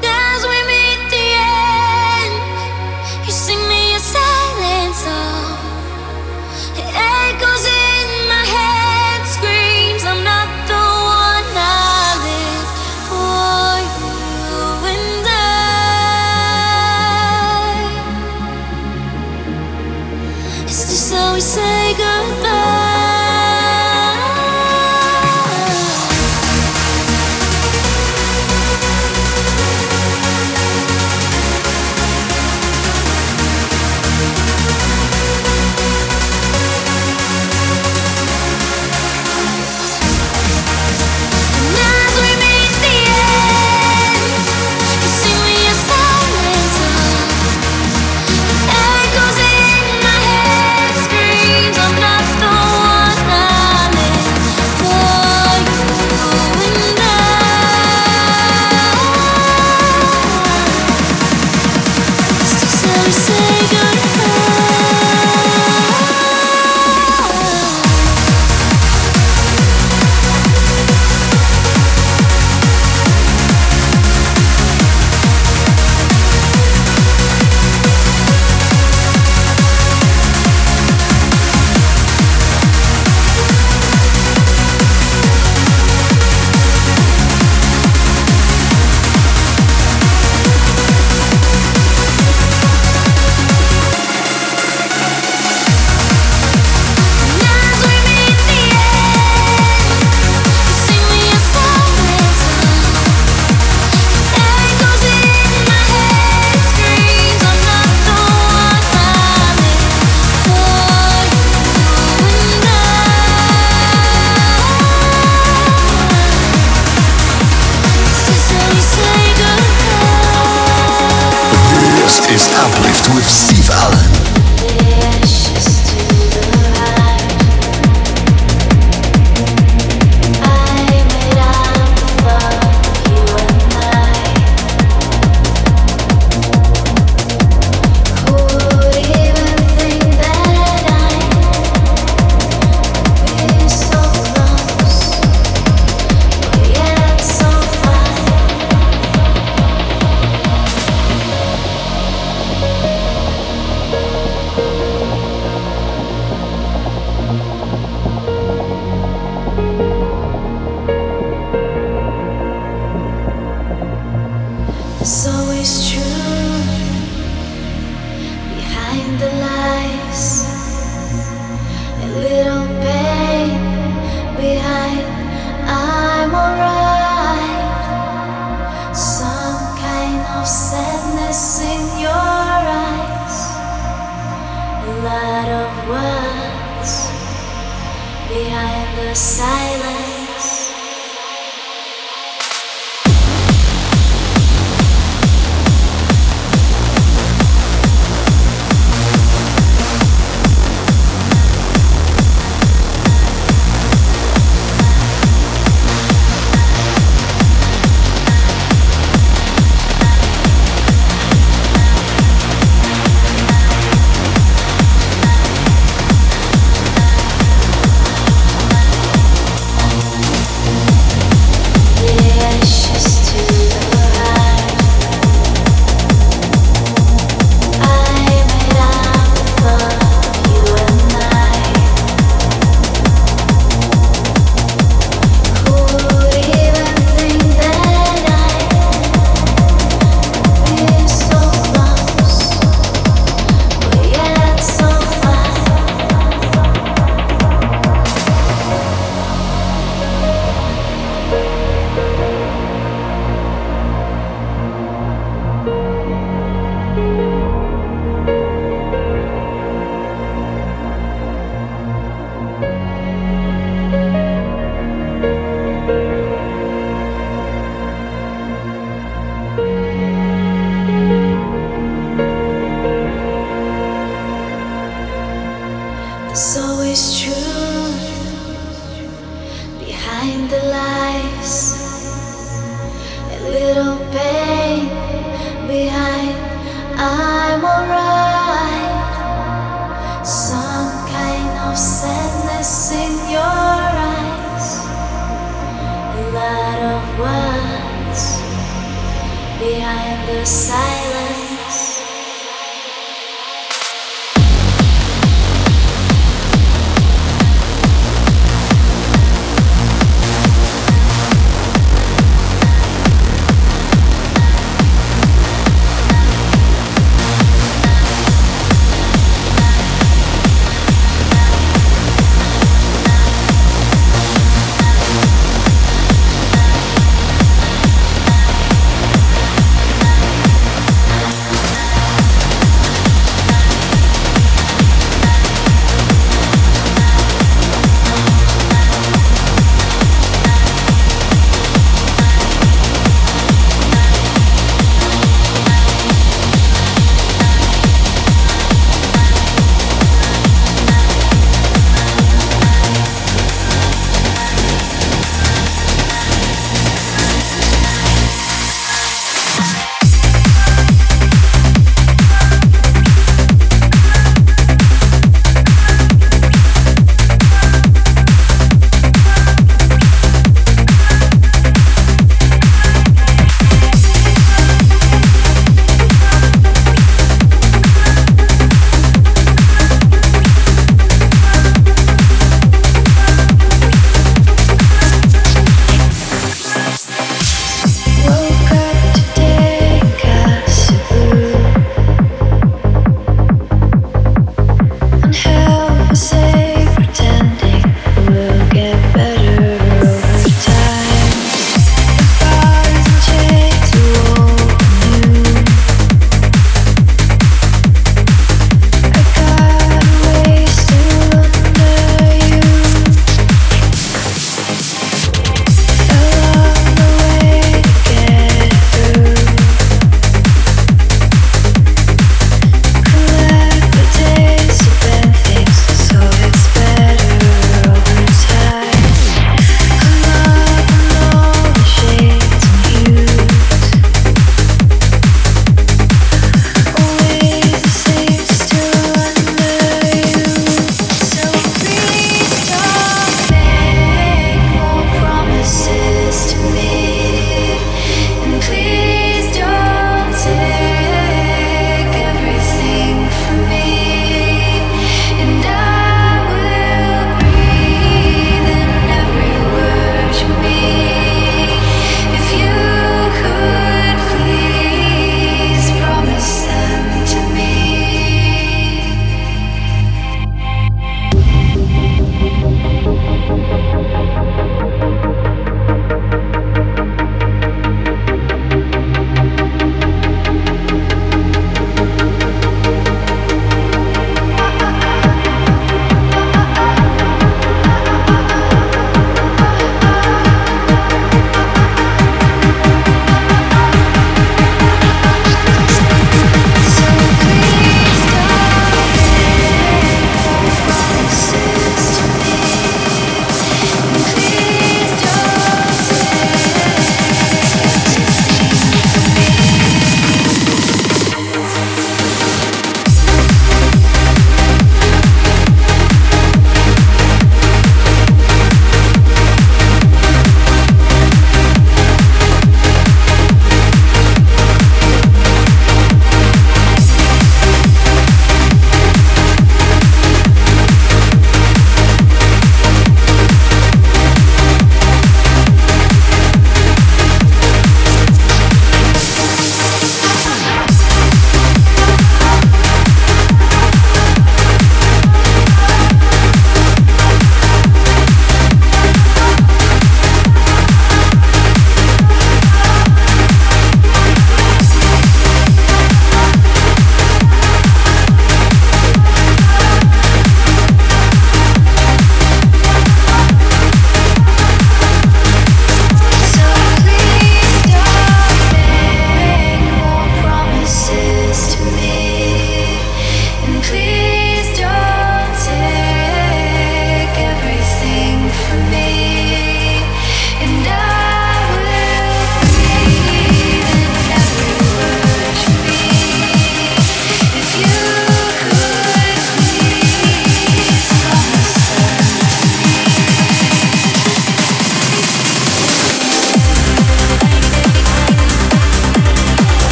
等